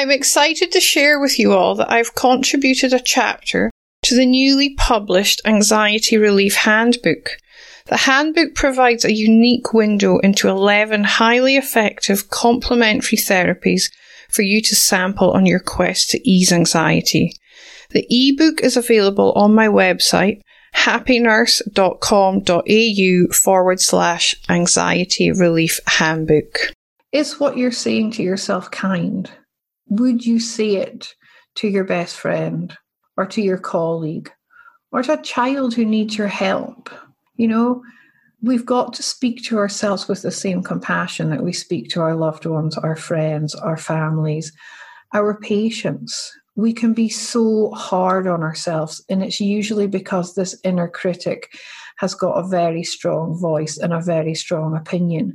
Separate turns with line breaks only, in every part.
I'm excited to share with you all that I've contributed a chapter to the newly published Anxiety Relief Handbook. The handbook provides a unique window into 11 highly effective complementary therapies for you to sample on your quest to ease anxiety. The ebook is available on my website, happynurse.com.au forward slash anxiety relief handbook. Is what you're saying to yourself kind? Would you say it to your best friend or to your colleague or to a child who needs your help? You know, we've got to speak to ourselves with the same compassion that we speak to our loved ones, our friends, our families, our patients. We can be so hard on ourselves, and it's usually because this inner critic has got a very strong voice and a very strong opinion.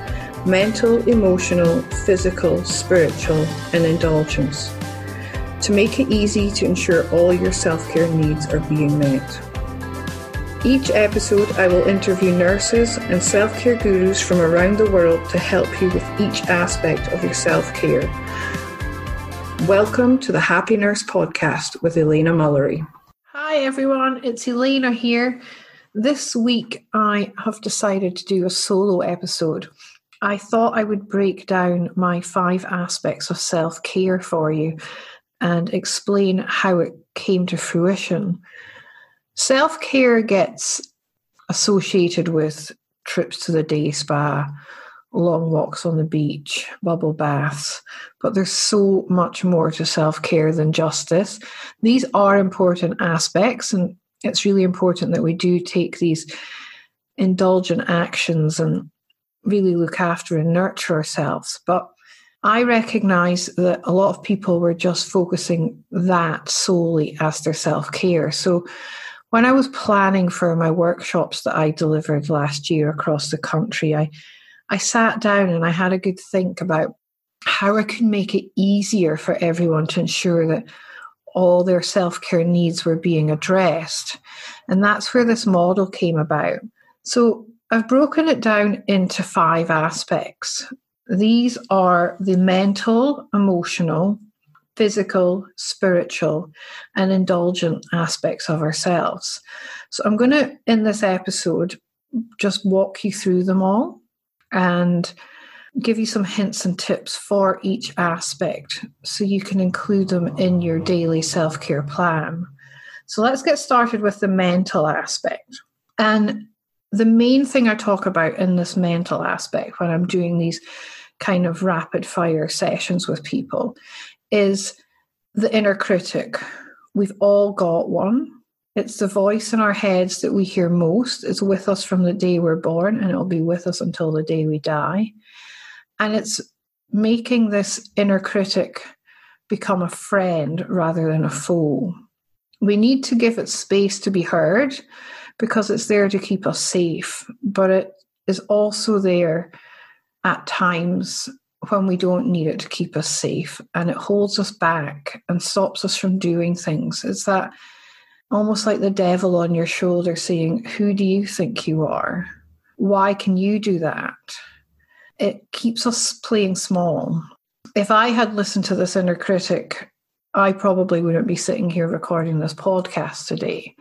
mental, emotional, physical, spiritual, and indulgence to make it easy to ensure all your self care needs are being met. Each episode, I will interview nurses and self care gurus from around the world to help you with each aspect of your self care. Welcome to the Happy Nurse Podcast with Elaina Mullery. Hi, everyone, it's Elaina here. This week, I have decided to do a solo episode. I thought I would break down my five aspects of self care for you and explain how it came to fruition. Self care gets associated with trips to the day spa, long walks on the beach, bubble baths, but there's so much more to self care than just this. These are important aspects, and it's really important that we do take these indulgent actions and really look after and nurture ourselves. But I recognize that a lot of people were just focusing that solely as their self care. So when I was planning for my workshops that I delivered last year across the country, I, I sat down and I had a good think about how I could make it easier for everyone to ensure that all their self care needs were being addressed. And that's where this model came about. So I've broken it down into five aspects. These are the mental, emotional, physical, spiritual, and indulgent aspects of ourselves. So I'm going to, in this episode, just walk you through them all and give you some hints and tips for each aspect so you can include them in your daily self care plan. So let's get started with the mental aspect. And the main thing I talk about in this mental aspect when I'm doing these kind of rapid fire sessions with people is the inner critic. We've all got one. It's the voice in our heads that we hear most. It's with us from the day we're born and it'll be with us until the day we die. And it's making this inner critic become a friend rather than a foe. We need to give it space to be heard because it's there to keep us safe, but it is also there at times when we don't need it to keep us safe and it holds us back and stops us from doing things. It's that almost like the devil on your shoulder saying, Who do you think you are? Why can you do that? It keeps us playing small. If I had listened to this inner critic, I probably wouldn't be sitting here recording this podcast today.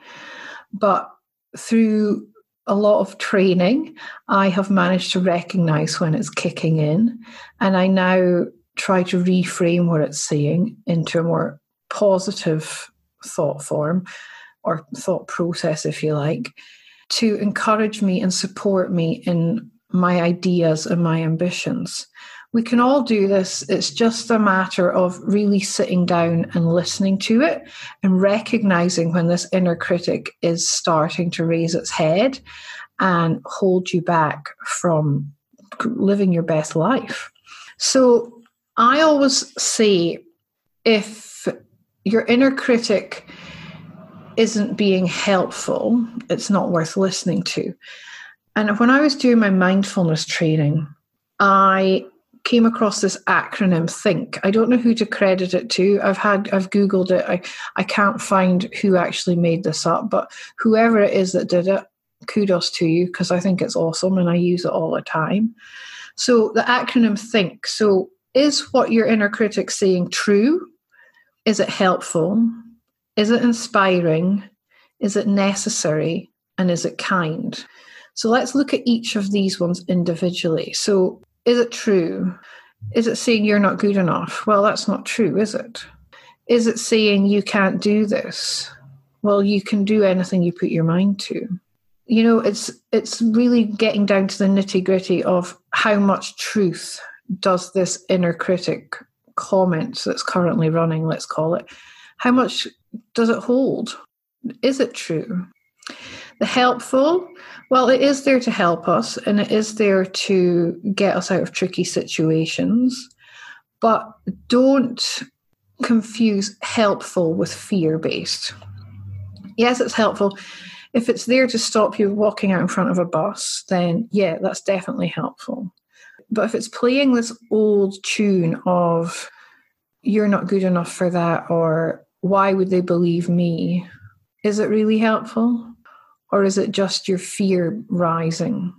But through a lot of training, I have managed to recognize when it's kicking in. And I now try to reframe what it's saying into a more positive thought form or thought process, if you like, to encourage me and support me in my ideas and my ambitions. We can all do this. It's just a matter of really sitting down and listening to it and recognizing when this inner critic is starting to raise its head and hold you back from living your best life. So I always say if your inner critic isn't being helpful, it's not worth listening to. And when I was doing my mindfulness training, I came across this acronym think. I don't know who to credit it to. I've had i've googled it. I i can't find who actually made this up but whoever it is that did it kudos to you because i think it's awesome and i use it all the time. So the acronym think. So is what your inner critic saying true? Is it helpful? Is it inspiring? Is it necessary? And is it kind? So let's look at each of these ones individually. So is it true? Is it saying you're not good enough? Well, that's not true, is it? Is it saying you can't do this? Well, you can do anything you put your mind to. You know, it's it's really getting down to the nitty gritty of how much truth does this inner critic comment that's currently running, let's call it, how much does it hold? Is it true? The helpful, well, it is there to help us and it is there to get us out of tricky situations. But don't confuse helpful with fear based. Yes, it's helpful. If it's there to stop you walking out in front of a bus, then yeah, that's definitely helpful. But if it's playing this old tune of you're not good enough for that or why would they believe me, is it really helpful? Or is it just your fear rising?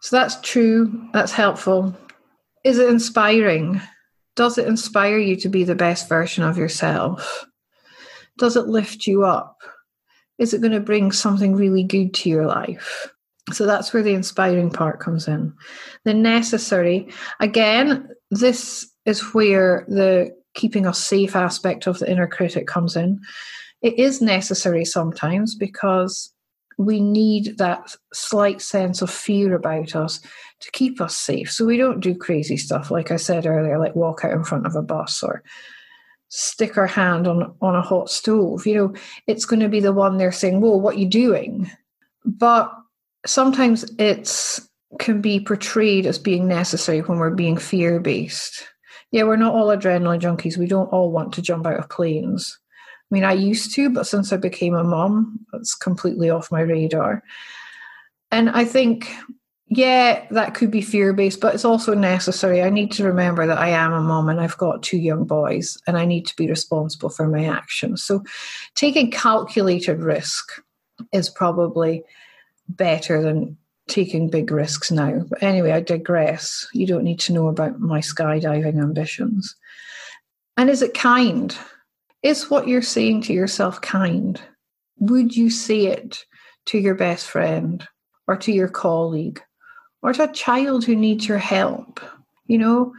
So that's true, that's helpful. Is it inspiring? Does it inspire you to be the best version of yourself? Does it lift you up? Is it going to bring something really good to your life? So that's where the inspiring part comes in. The necessary, again, this is where the keeping us safe aspect of the inner critic comes in. It is necessary sometimes because we need that slight sense of fear about us to keep us safe. So we don't do crazy stuff, like I said earlier, like walk out in front of a bus or stick our hand on, on a hot stove. You know, it's going to be the one they're saying, Whoa, what are you doing? But sometimes it's can be portrayed as being necessary when we're being fear based. Yeah, we're not all adrenaline junkies. We don't all want to jump out of planes. I mean, I used to, but since I became a mom, it's completely off my radar. And I think, yeah, that could be fear based, but it's also necessary. I need to remember that I am a mom and I've got two young boys and I need to be responsible for my actions. So taking calculated risk is probably better than taking big risks now. But anyway, I digress. You don't need to know about my skydiving ambitions. And is it kind? Is what you're saying to yourself kind? Would you say it to your best friend or to your colleague or to a child who needs your help? You know,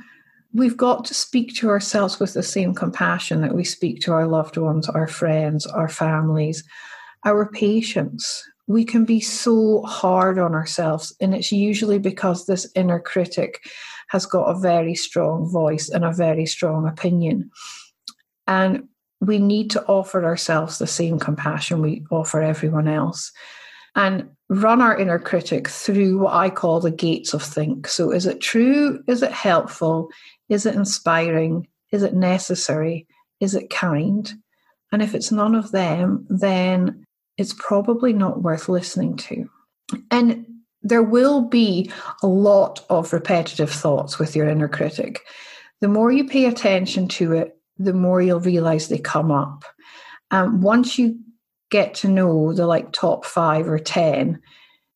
we've got to speak to ourselves with the same compassion that we speak to our loved ones, our friends, our families, our patients. We can be so hard on ourselves, and it's usually because this inner critic has got a very strong voice and a very strong opinion. And we need to offer ourselves the same compassion we offer everyone else and run our inner critic through what I call the gates of think. So, is it true? Is it helpful? Is it inspiring? Is it necessary? Is it kind? And if it's none of them, then it's probably not worth listening to. And there will be a lot of repetitive thoughts with your inner critic. The more you pay attention to it, the more you'll realize they come up. Um, once you get to know the like top five or 10,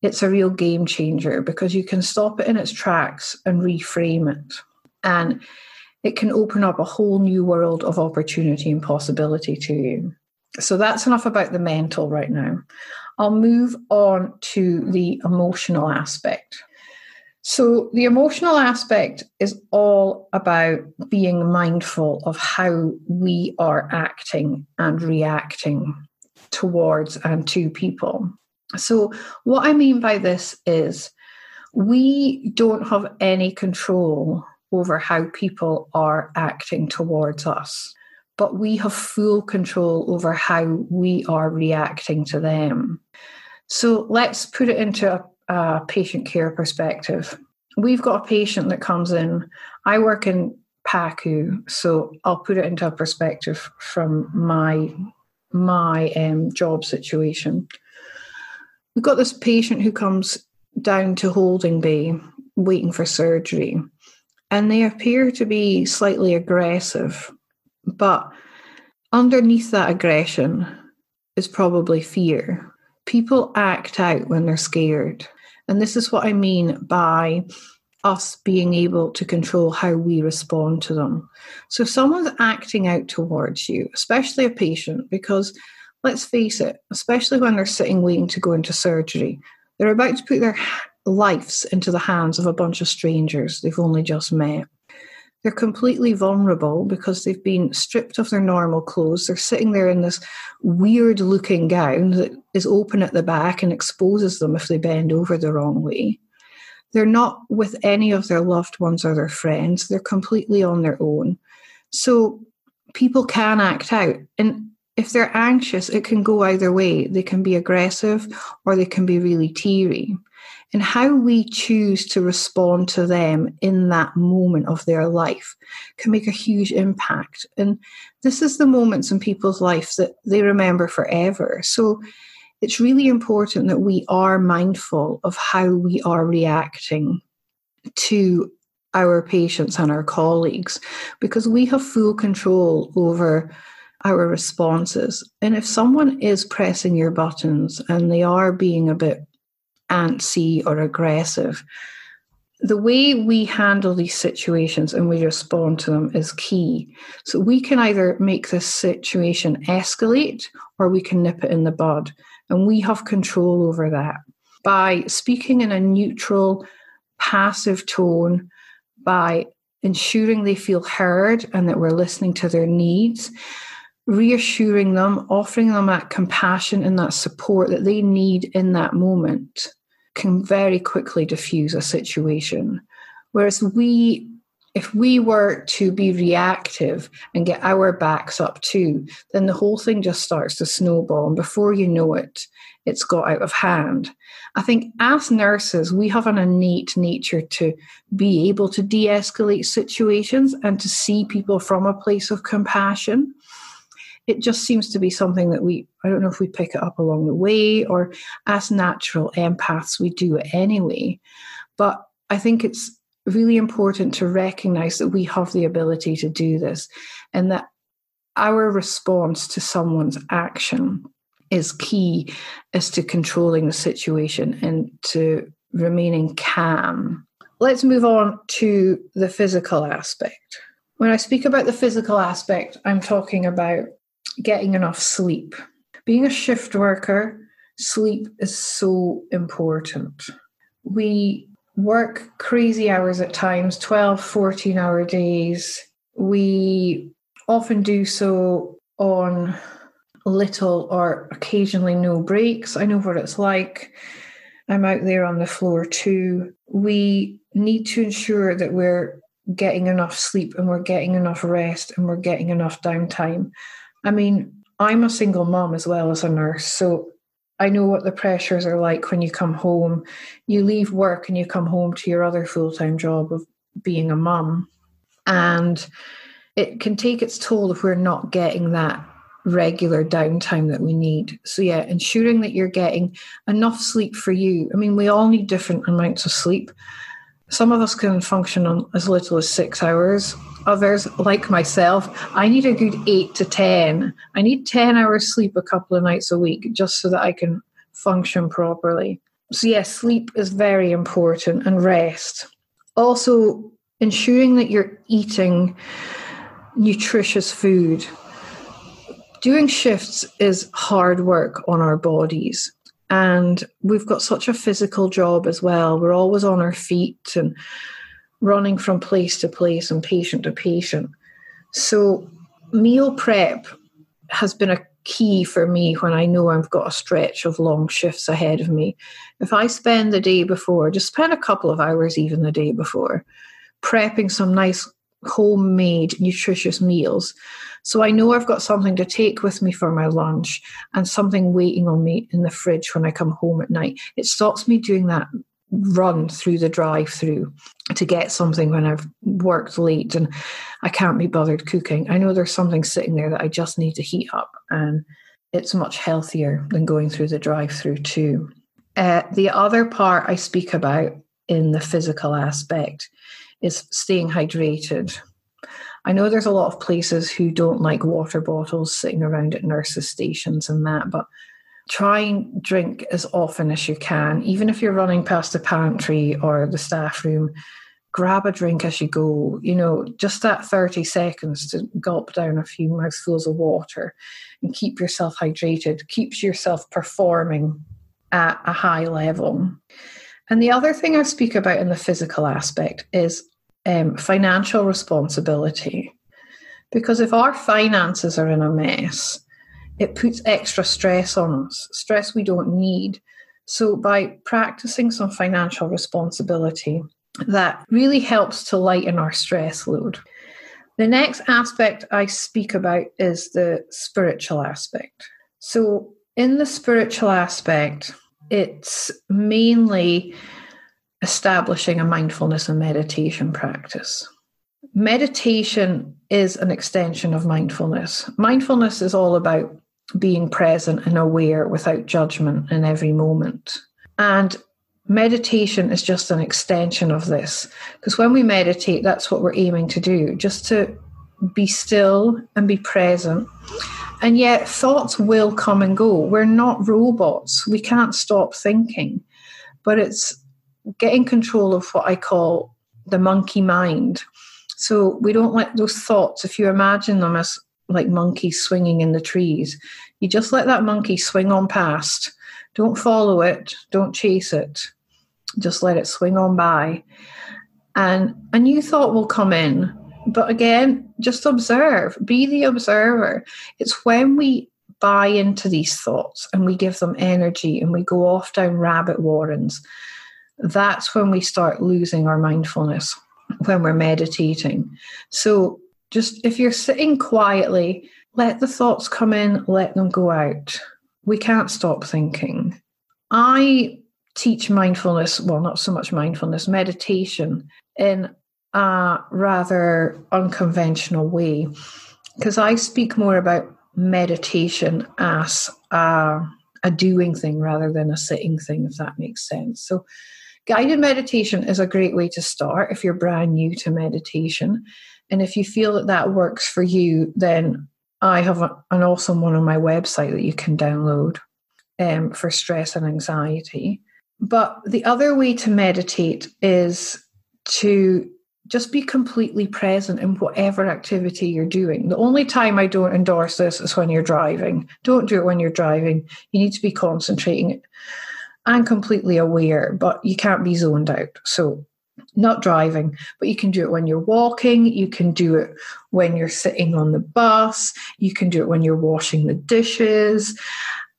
it's a real game changer because you can stop it in its tracks and reframe it. And it can open up a whole new world of opportunity and possibility to you. So that's enough about the mental right now. I'll move on to the emotional aspect. So, the emotional aspect is all about being mindful of how we are acting and reacting towards um, and to people. So, what I mean by this is we don't have any control over how people are acting towards us, but we have full control over how we are reacting to them. So, let's put it into a uh, patient care perspective. We've got a patient that comes in. I work in PACU, so I'll put it into a perspective from my my um, job situation. We've got this patient who comes down to holding bay, waiting for surgery, and they appear to be slightly aggressive, but underneath that aggression is probably fear. People act out when they're scared. And this is what I mean by us being able to control how we respond to them. So if someone's acting out towards you, especially a patient, because let's face it, especially when they're sitting waiting to go into surgery, they're about to put their lives into the hands of a bunch of strangers they've only just met. They're completely vulnerable because they've been stripped of their normal clothes. They're sitting there in this weird looking gown that is open at the back and exposes them if they bend over the wrong way. They're not with any of their loved ones or their friends. They're completely on their own. So people can act out. And if they're anxious, it can go either way. They can be aggressive or they can be really teary and how we choose to respond to them in that moment of their life can make a huge impact. And this is the moments in people's life that they remember forever. So it's really important that we are mindful of how we are reacting to our patients and our colleagues because we have full control over our responses. And if someone is pressing your buttons and they are being a bit antsy or aggressive. The way we handle these situations and we respond to them is key. So we can either make this situation escalate or we can nip it in the bud. And we have control over that by speaking in a neutral, passive tone, by ensuring they feel heard and that we're listening to their needs reassuring them, offering them that compassion and that support that they need in that moment can very quickly diffuse a situation. Whereas we, if we were to be reactive and get our backs up too, then the whole thing just starts to snowball. And before you know it, it's got out of hand. I think as nurses, we have an innate nature to be able to de escalate situations and to see people from a place of compassion it just seems to be something that we i don't know if we pick it up along the way or as natural empaths we do it anyway. But i think it's really important to recognize that we have the ability to do this and that our response to someone's action is key as to controlling the situation and to remaining calm. Let's move on to the physical aspect. When I speak about the physical aspect, I'm talking about getting enough sleep. Being a shift worker, sleep is so important. We work crazy hours at times 12, 14 hour days. We often do so on little or occasionally no breaks. I know what it's like. I'm out there on the floor too. We need to ensure that we're getting enough sleep and we're getting enough rest and we're getting enough downtime. I mean, I'm a single mom as well as a nurse, so I know what the pressures are like when you come home. You leave work and you come home to your other full time job of being a mum. And it can take its toll if we're not getting that regular downtime that we need. So, yeah, ensuring that you're getting enough sleep for you. I mean, we all need different amounts of sleep. Some of us can function on as little as six hours. Others, like myself, I need a good eight to 10. I need 10 hours sleep a couple of nights a week just so that I can function properly. So, yes, sleep is very important and rest. Also, ensuring that you're eating nutritious food. Doing shifts is hard work on our bodies. And we've got such a physical job as well. We're always on our feet and running from place to place and patient to patient. So, meal prep has been a key for me when I know I've got a stretch of long shifts ahead of me. If I spend the day before, just spend a couple of hours even the day before, prepping some nice homemade nutritious meals. So I know I've got something to take with me for my lunch and something waiting on me in the fridge when I come home at night. It stops me doing that run through the drive through to get something when I've worked late and I can't be bothered cooking. I know there's something sitting there that I just need to heat up and it's much healthier than going through the drive through too. Uh, the other part I speak about in the physical aspect is staying hydrated. I know there's a lot of places who don't like water bottles sitting around at nurses' stations and that, but try and drink as often as you can. Even if you're running past the pantry or the staff room, grab a drink as you go. You know, just that 30 seconds to gulp down a few mouthfuls of water and keep yourself hydrated, keeps yourself performing at a high level. And the other thing I speak about in the physical aspect is um, financial responsibility. Because if our finances are in a mess, it puts extra stress on us, stress we don't need. So, by practicing some financial responsibility, that really helps to lighten our stress load. The next aspect I speak about is the spiritual aspect. So, in the spiritual aspect, it's mainly establishing a mindfulness and meditation practice. Meditation is an extension of mindfulness. Mindfulness is all about being present and aware without judgment in every moment. And meditation is just an extension of this. Because when we meditate, that's what we're aiming to do, just to be still and be present. And yet, thoughts will come and go. We're not robots, we can't stop thinking. But it's getting control of what I call the monkey mind. So we don't let those thoughts, if you imagine them as like monkeys swinging in the trees, you just let that monkey swing on past. Don't follow it, don't chase it. Just let it swing on by. And a new thought will come in. But again, just observe, be the observer. It's when we buy into these thoughts and we give them energy and we go off down rabbit warrens that's when we start losing our mindfulness when we're meditating. So, just if you're sitting quietly, let the thoughts come in, let them go out. We can't stop thinking. I teach mindfulness, well, not so much mindfulness, meditation in a rather unconventional way because I speak more about meditation as a, a doing thing rather than a sitting thing, if that makes sense. So, Guided meditation is a great way to start if you're brand new to meditation. And if you feel that that works for you, then I have an awesome one on my website that you can download um, for stress and anxiety. But the other way to meditate is to just be completely present in whatever activity you're doing. The only time I don't endorse this is when you're driving. Don't do it when you're driving. You need to be concentrating and completely aware, but you can't be zoned out. So, not driving, but you can do it when you're walking, you can do it when you're sitting on the bus, you can do it when you're washing the dishes.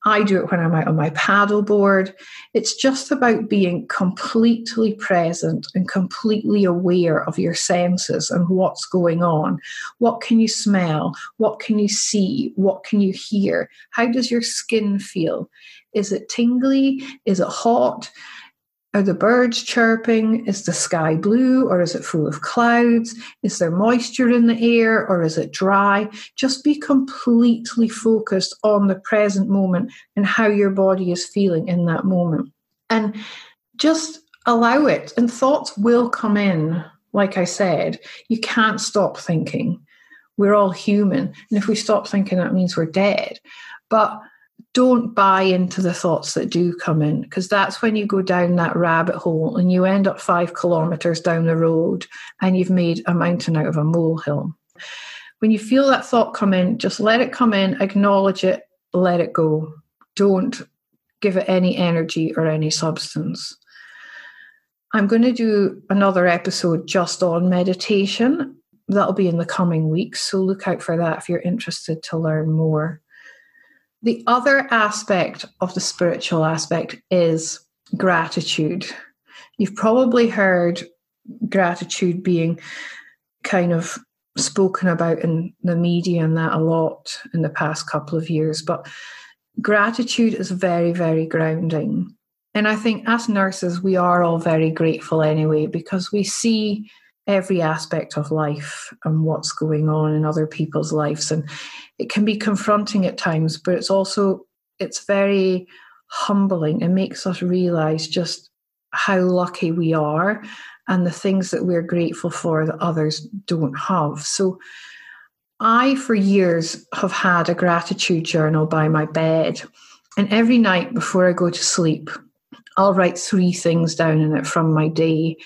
I do it when I'm out on my paddleboard. It's just about being completely present and completely aware of your senses and what's going on. What can you smell? What can you see? What can you hear? How does your skin feel? Is it tingly? Is it hot? Are the birds chirping? Is the sky blue or is it full of clouds? Is there moisture in the air or is it dry? Just be completely focused on the present moment and how your body is feeling in that moment. And just allow it, and thoughts will come in. Like I said, you can't stop thinking. We're all human. And if we stop thinking, that means we're dead. But don't buy into the thoughts that do come in because that's when you go down that rabbit hole and you end up five kilometers down the road and you've made a mountain out of a molehill. When you feel that thought come in, just let it come in, acknowledge it, let it go. Don't give it any energy or any substance. I'm going to do another episode just on meditation. That'll be in the coming weeks. So look out for that if you're interested to learn more. The other aspect of the spiritual aspect is gratitude. You've probably heard gratitude being kind of spoken about in the media and that a lot in the past couple of years, but gratitude is very, very grounding. And I think as nurses, we are all very grateful anyway because we see every aspect of life and what's going on in other people's lives. And it can be confronting at times, but it's also it's very humbling and makes us realize just how lucky we are and the things that we're grateful for that others don't have. So I, for years, have had a gratitude journal by my bed. And every night before I go to sleep, I'll write three things down in it from my day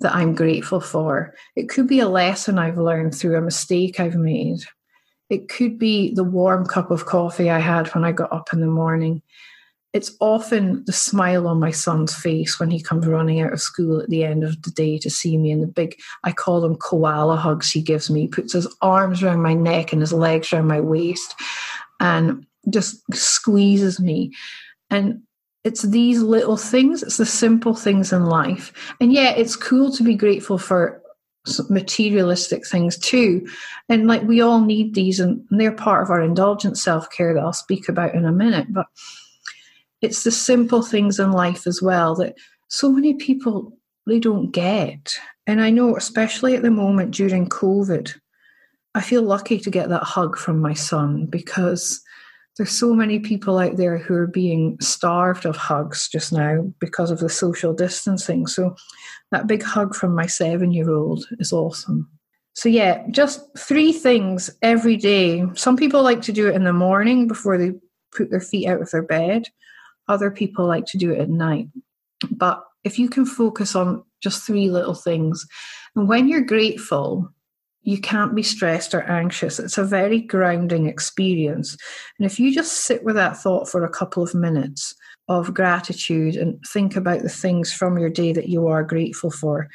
that I'm grateful for. It could be a lesson I've learned through a mistake I've made. It could be the warm cup of coffee I had when I got up in the morning. It's often the smile on my son's face when he comes running out of school at the end of the day to see me and the big, I call them koala hugs he gives me. He puts his arms around my neck and his legs around my waist and just squeezes me. And it's these little things, it's the simple things in life. And yeah, it's cool to be grateful for materialistic things too. And like we all need these, and they're part of our indulgent self care that I'll speak about in a minute. But it's the simple things in life as well that so many people they don't get. And I know, especially at the moment during COVID, I feel lucky to get that hug from my son because there's so many people out there who are being starved of hugs just now because of the social distancing. So that big hug from my seven year old is awesome. So, yeah, just three things every day. Some people like to do it in the morning before they put their feet out of their bed, other people like to do it at night. But if you can focus on just three little things, and when you're grateful, you can't be stressed or anxious. It's a very grounding experience. And if you just sit with that thought for a couple of minutes of gratitude and think about the things from your day that you are grateful for,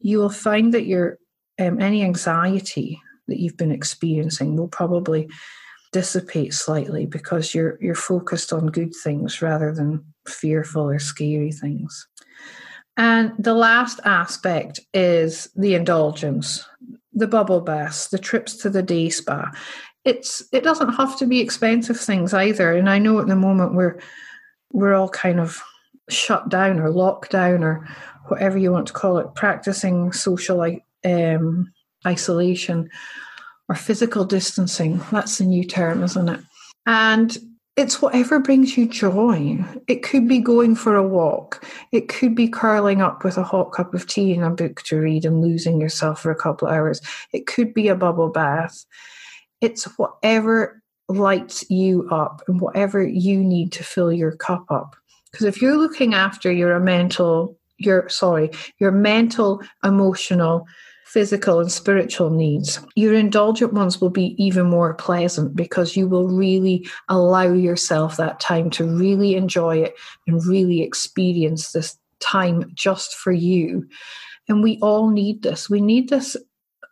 you will find that your um, any anxiety that you've been experiencing will probably dissipate slightly because you're you're focused on good things rather than fearful or scary things. And the last aspect is the indulgence the bubble baths, the trips to the day spa. It's it doesn't have to be expensive things either. And I know at the moment we're we're all kind of shut down or locked down or whatever you want to call it, practicing social um, isolation or physical distancing. That's the new term, isn't it? And it's whatever brings you joy. It could be going for a walk. It could be curling up with a hot cup of tea and a book to read and losing yourself for a couple of hours. It could be a bubble bath. It's whatever lights you up and whatever you need to fill your cup up. Because if you're looking after your mental, your sorry, your mental, emotional, physical and spiritual needs, your indulgent ones will be even more pleasant because you will really allow yourself that time to really enjoy it and really experience this time just for you. And we all need this. We need this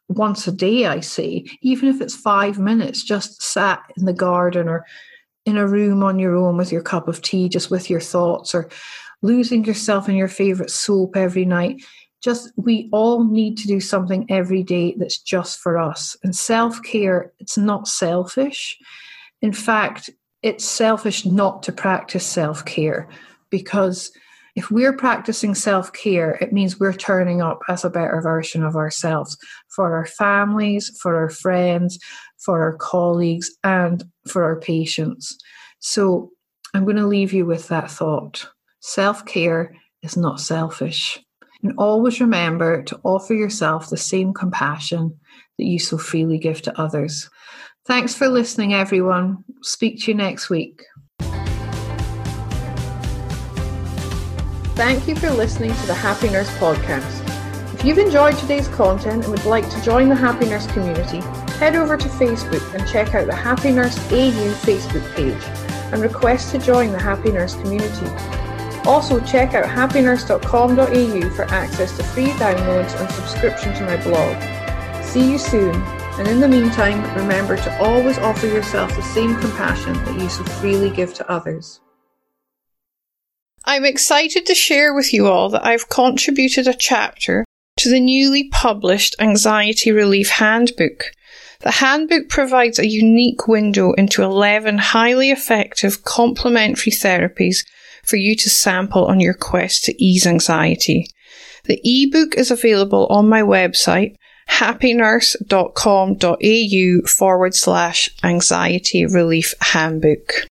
once a day, I say, even if it's five minutes, just sat in the garden or in a room on your own with your cup of tea, just with your thoughts, or losing yourself in your favorite soap every night just we all need to do something every day that's just for us. And self-care it's not selfish. In fact it's selfish not to practice self-care because if we're practicing self-care it means we're turning up as a better version of ourselves for our families for our friends for our colleagues and for our patients. So i'm going to leave you with that thought. Self-care is not selfish and always remember to offer yourself the same compassion that you so freely give to others. Thanks for listening, everyone. Speak to you next week. Thank you for listening to the Happy Nurse podcast. If you've enjoyed today's content and would like to join the Happy Nurse community, head over to Facebook and check out the Happy Nurse AU Facebook page. and request to join the Happy Nurse community. Also, check out happynurse.com.au for access to free downloads and subscription to my blog. See you soon, and in the meantime, remember to always offer yourself the same compassion that you so freely give to others. I'm excited to share with you all that I've contributed a chapter to the newly published Anxiety Relief Handbook. The handbook provides a unique window into 11 highly effective complementary therapies for you to sample on your quest to ease anxiety. The ebook is available on my website, happynurse.com.au forward slash anxiety relief handbook.